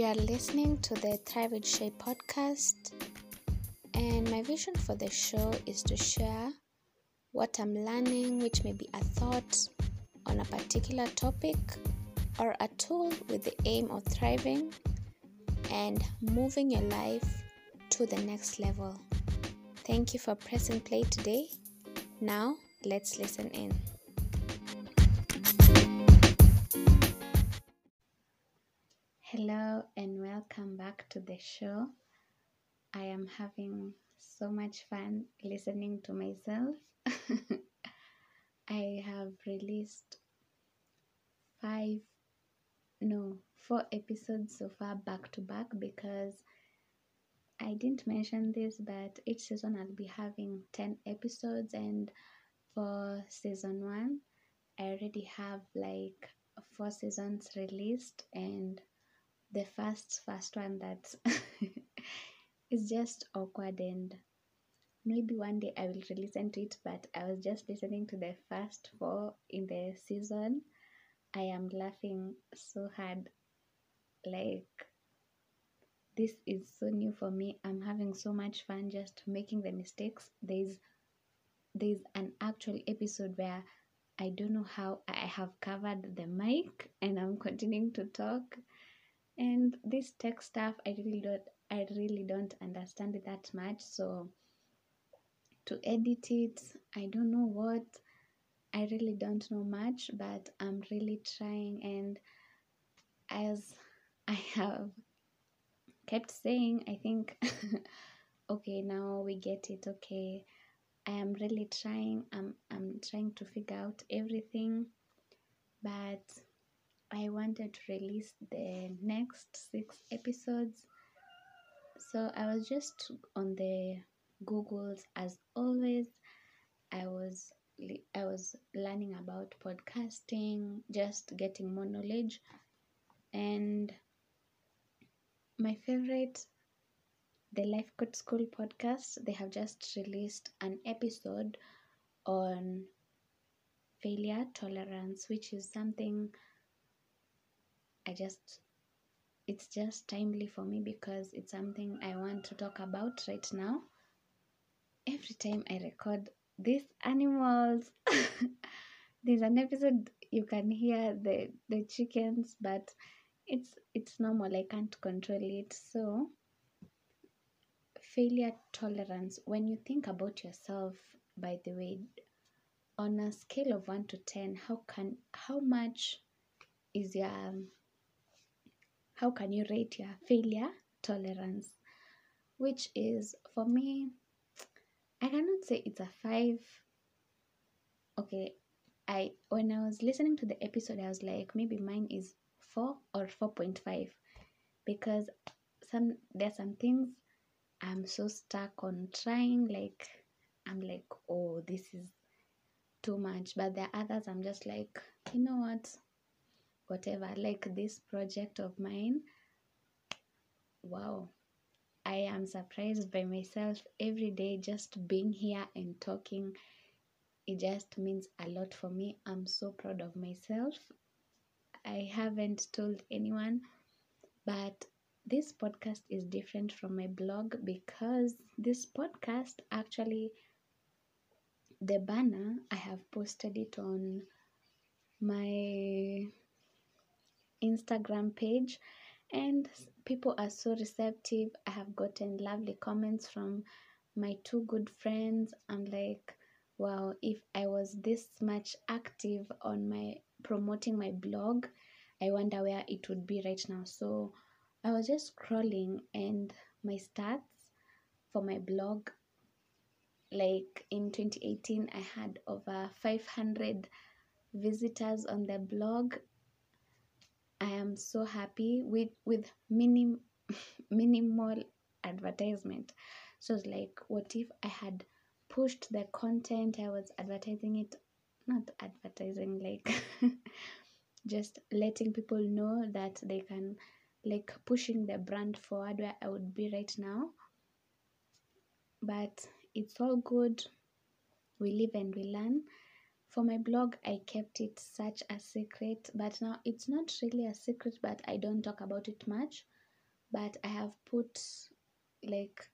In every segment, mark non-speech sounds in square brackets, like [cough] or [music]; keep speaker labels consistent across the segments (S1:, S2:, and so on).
S1: You are listening to the Thrive with Shay podcast, and my vision for the show is to share what I'm learning, which may be a thought on a particular topic or a tool with the aim of thriving and moving your life to the next level. Thank you for pressing play today. Now, let's listen in. Hello and welcome back to the show. I am having so much fun listening to myself. [laughs] I have released five, no, four episodes so far back to back because I didn't mention this, but each season I'll be having 10 episodes, and for season one, I already have like four seasons released, and the first first one that [laughs] is just awkward and maybe one day I will listen to it but I was just listening to the first four in the season. I am laughing so hard. Like this is so new for me. I'm having so much fun just making the mistakes. There's there's an actual episode where I don't know how I have covered the mic and I'm continuing to talk and this tech stuff i really don't i really don't understand it that much. So to edit it i don't know what i really don't know much but i'm really trying. And as i have kept saying i think [laughs] okay now we get it okay. I am really trying i'm i'm trying to figure out everything but I wanted to release the next six episodes. So I was just on the Googles as always. I was I was learning about podcasting, just getting more knowledge. And my favorite the Life Coach School podcast, they have just released an episode on failure tolerance, which is something I just it's just timely for me because it's something I want to talk about right now. Every time I record these animals, [laughs] there's an episode you can hear the the chickens, but it's it's normal. I can't control it. So failure tolerance. When you think about yourself, by the way, on a scale of one to ten, how can how much is your how can you rate your failure tolerance? Which is for me i cannot say it's a five. Okay i when i was listening to the episode i was like maybe mine is four or 4.5 because some there's some things i'm so stuck on trying like i'm like oh this is too much. But there are others i'm just like you know what whatever like this project of mine wow. I am surprised by myself every day just being here and talking. It just means a lot for me. I'm so proud of myself. I haven't told anyone but this podcast is different from my blog because this podcast actually the banner i have posted it on my Instagram page and people are so receptive. I have gotten lovely comments from my two good friends. I'm like, wow, if I was this much active on my promoting my blog, I wonder where it would be right now. So I was just scrolling and my stats for my blog like in 2018 I had over 500 visitors on the blog I am so happy with with minim [laughs] minimal advertisement. So it's like what if I had pushed the content I was advertising it not advertising like [laughs] just letting people know that they can like pushing the brand forward where I would be right now. But it's all good. We live and we learn. For my blog, I kept it such a secret, but now it's not really a secret, but I don't talk about it much. but I have put like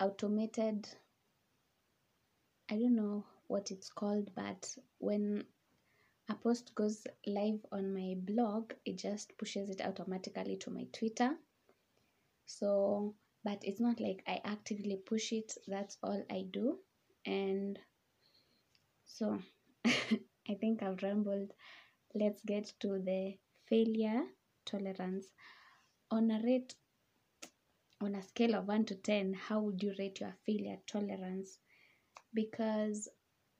S1: automated I don't know what it's called, but when a post goes live on my blog, it just pushes it automatically to my Twitter. So, but it's not like I actively push it, that's all I do. And so, [laughs] I think I've rambled. Let's get to the failure tolerance. On a rate, on a scale of 1 to 10, how would you rate your failure tolerance? Because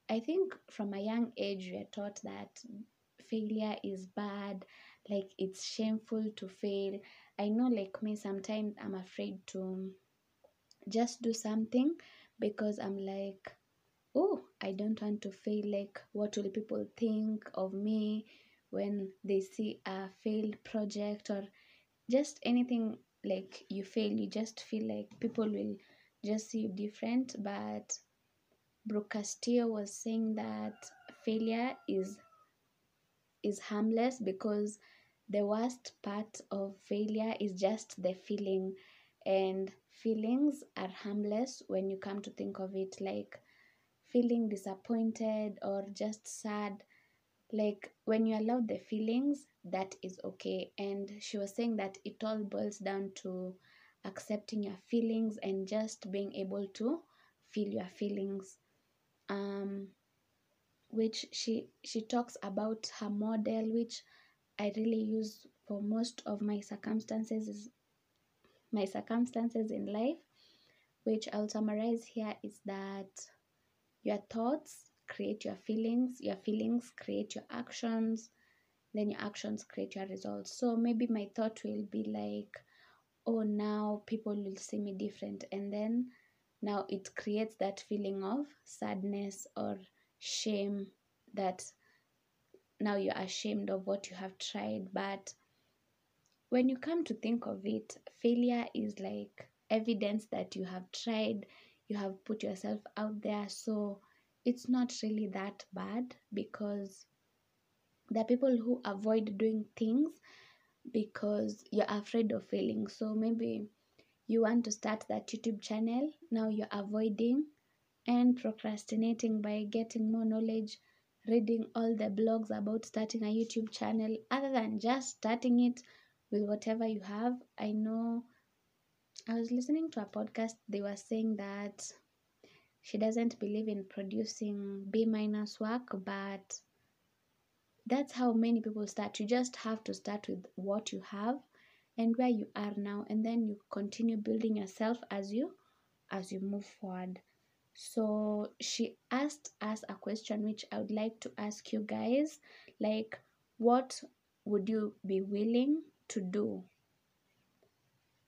S1: I think from a young age, we are taught that failure is bad, like it's shameful to fail. I know, like me, sometimes I'm afraid to just do something because I'm like, oh, I don't want to fail. Like, what will people think of me when they see a failed project or just anything like you fail? You just feel like people will just see you different, but Brooke Castillo was saying that failure is is harmless because the worst part of failure is just the feeling and feelings are harmless when you come to think of it like feeling disappointed or just sad like when you allow the feelings that is okay. And she was saying that it all boils down to accepting your feelings and just being able to feel your feelings. Um, which she she talks about her model which i really use for most of my circumstances my circumstances in life which i'll summarize here is that your thoughts create your feelings your feelings create your actions then your actions create your results. So maybe my thought will be like oh now people will see me different. And then now it creates that feeling of sadness or shame that now you're ashamed of what you have tried. But when you come to think of it failure is like evidence that you have tried you have put yourself out there. So it's not really that bad because there are people who avoid doing things because you're afraid of failing. So maybe you want to start that YouTube channel, now you're avoiding and procrastinating by getting more knowledge, reading all the blogs about starting a YouTube channel, other than just starting it with whatever you have. I know I was listening to a podcast, they were saying that she doesn't believe in producing B minus work, but that's how many people start. You just have to start with what you have and where you are now and then you continue building yourself as you as you move forward so she asked us a question which i would like to ask you guys like what would you be willing to do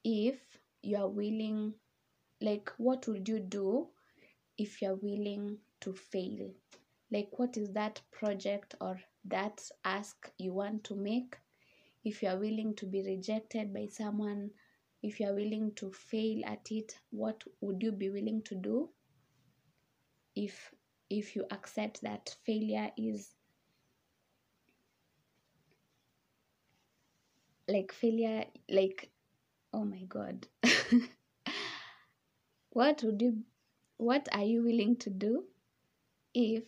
S1: if you are willing like what would you do if you're willing to fail? Like what is that project or that ask you want to make? If you are willing to be rejected by someone if you are willing to fail at it what would you be willing to do? If if you accept that failure is like failure like oh my god [laughs] [laughs] what would you what are you willing to do if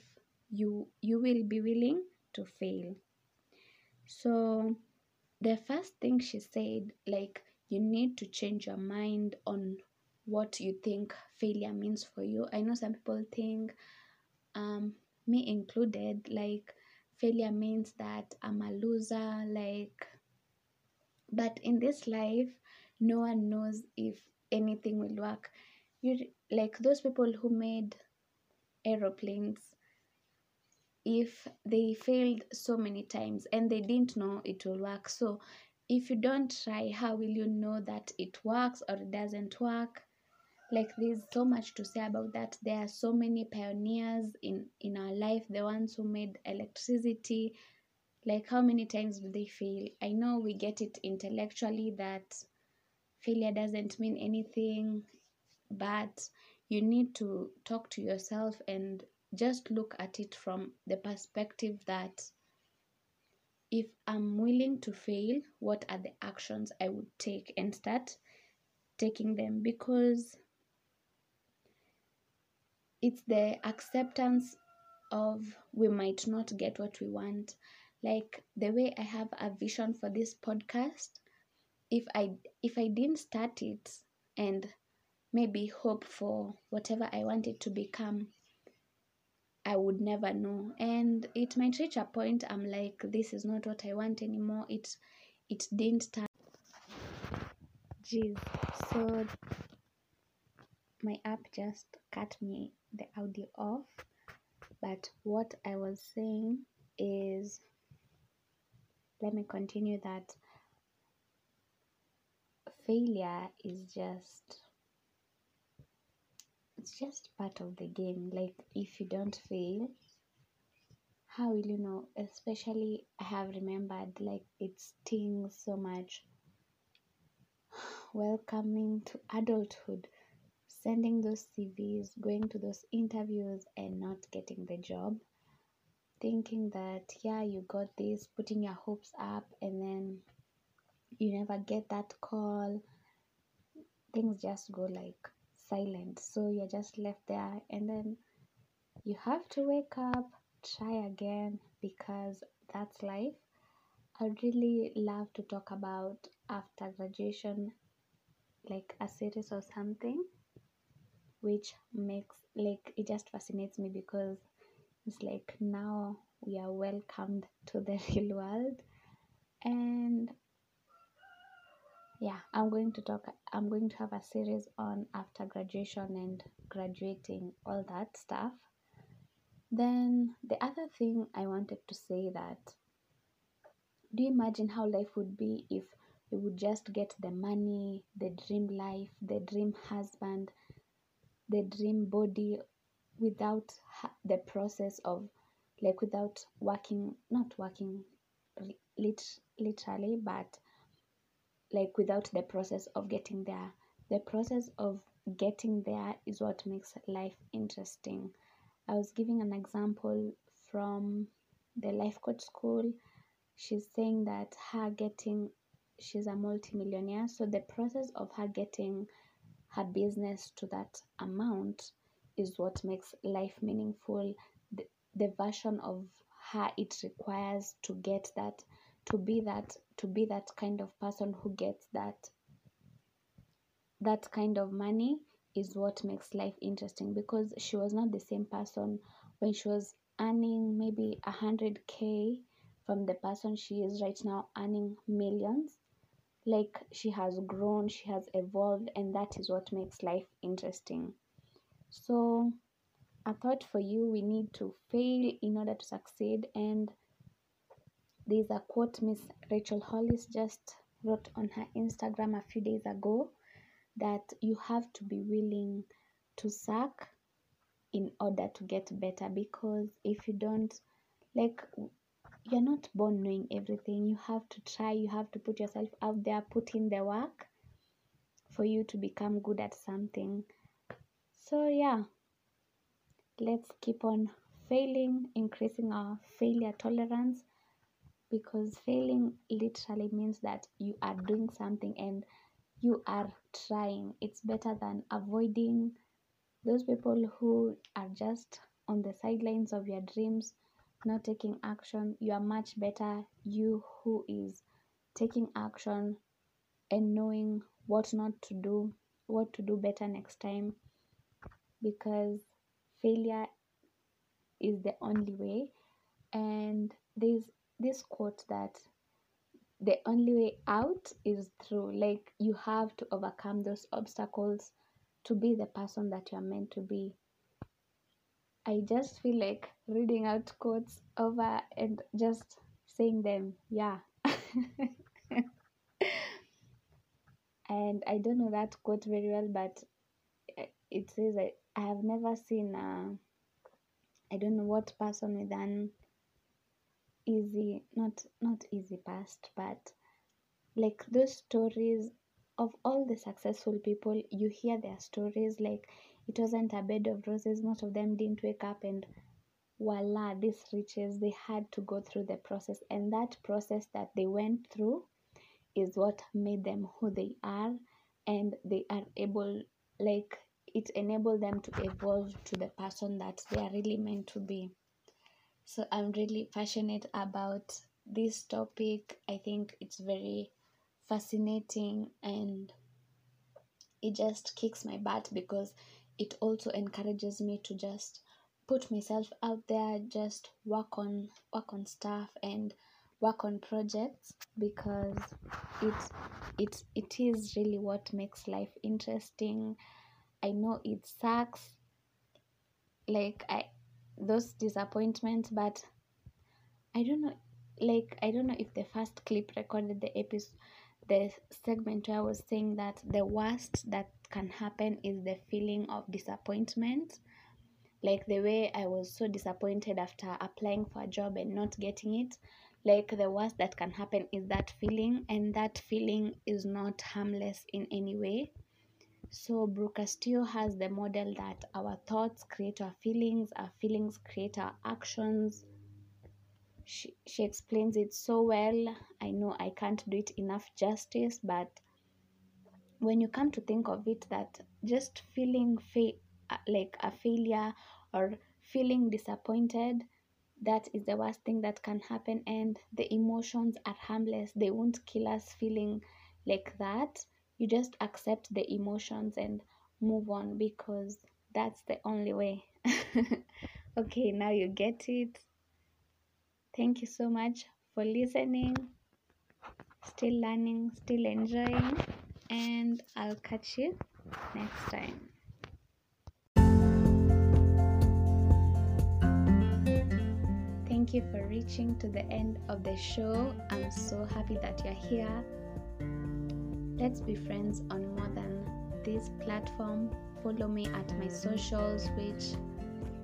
S1: you you will be willing to fail so the first thing she said, like, you need to change your mind on what you think failure means for you. I know some people think, um, me included, like, failure means that I'm a loser, like, but in this life, no one knows if anything will work. You like those people who made aeroplanes if they failed so many times and they didn't know it will work. So if you don't try how will you know that it works or it doesn't work? Like there's so much to say about that. There are so many pioneers in in our life the ones who made electricity. Like how many times do they fail? I know we get it intellectually that failure doesn't mean anything but you need to talk to yourself and just look at it from the perspective that if I'm willing to fail, what are the actions I would take and start taking them? Because it's the acceptance of we might not get what we want. Like the way i have a vision for this podcast if i if i didn't start it and maybe hope for whatever i wanted to become i would never know. And it might reach a point i'm like this is not what i want anymore. It it didn't start. Jeez. So my app just cut me the audio off. But what i was saying is let me continue that failure is just it's just part of the game. Like if you don't fail how will you know? Especially i have remembered like it stings so much. [sighs] Welcoming to adulthood sending those cvs going to those interviews and not getting the job. Thinking that yeah you got this putting your hopes up and then you never get that call things just go like silent. So you're just left there. And then you have to wake up try again because that's life. I'd really love to talk about after graduation like a series or something which makes like it just fascinates me because it's like now we are welcomed to the [laughs] real world. And yeah i'm going to talk i'm going to have a series on after graduation and graduating all that stuff. Then the other thing i wanted to say that do you imagine how life would be if we would just get the money the dream life the dream husband the dream body without the process of like without working not working lit- literally but like without the process of getting there. The process of getting there is what makes life interesting. I was giving an example from the life coach school. She's saying that her getting she's a multimillionaire so the process of her getting her business to that amount is what makes life meaningful. The, the version of her it requires to get that to be that to be that kind of person who gets that that kind of money is what makes life interesting because she was not the same person when she was earning maybe a hundred k from the person she is right now earning millions. Like she has grown she has evolved and that is what makes life interesting. So i thought for you we need to fail in order to succeed and there's a quote miss rachel hollis just wrote on her instagram a few days ago that you have to be willing to suck in order to get better because if you don't like you're not born knowing everything. You have to try you have to put yourself out there put in the work for you to become good at something. So yeah let's keep on failing increasing our failure tolerance because failing literally means that you are doing something and you are trying. It's better than avoiding. Those people who are just on the sidelines of your dreams not taking action you are much better. You who is taking action and knowing what not to do what to do better next time because failure is the only way. And there's this quote that the only way out is through like you have to overcome those obstacles to be the person that you are meant to be. I just feel like reading out quotes over and just saying them yeah. [laughs] And i don't know that quote very well but it says i, I have never seen a, i don't know what person with an easy not not easy past but like those stories of all the successful people you hear their stories like it wasn't a bed of roses. Most of them didn't wake up and voila these riches they had to go through the process. And that process that they went through is what made them who they are. And they are able like it enabled them to evolve to the person that they are really meant to be so i'm really passionate about this topic. I think it's very fascinating and it just kicks my butt because it also encourages me to just put myself out there just work on work on stuff and work on projects because it's it it is really what makes life interesting. I know it sucks. Like i those disappointments but i don't know like i don't know if the first clip recorded the episode the segment where i was saying that the worst that can happen is the feeling of disappointment. Like the way i was so disappointed after applying for a job and not getting it. Like the worst that can happen is that feeling and that feeling is not harmless in any way so Brooke Castillo has the model that our thoughts create our feelings our feelings create our actions. She, she explains it so well. I know i can't do it enough justice but when you come to think of it that just feeling fa- uh, like a failure or feeling disappointed that is the worst thing that can happen and the emotions are harmless. They won't kill us feeling like that you just accept the emotions and move on because that's the only way [laughs] okay now you get it thank you so much for listening still learning still enjoying and i'll catch you next time Thank you for reaching to the end of the show. I'm so happy that you're here. Let's be friends on more than this platform. Follow me at my socials, which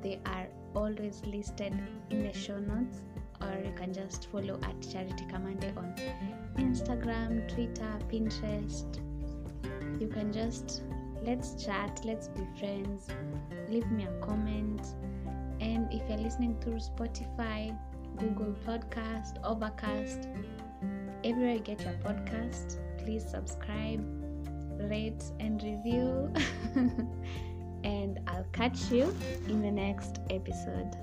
S1: they are always listed in the show notes, or you can just follow at Charity Kamande on Instagram, Twitter, Pinterest. You can just let's chat, let's be friends, leave me a comment and if you're listening through Spotify, Google Podcast, Overcast, everywhere you get your podcast, please subscribe, rate, and review. [laughs] and I'll catch you in the next episode.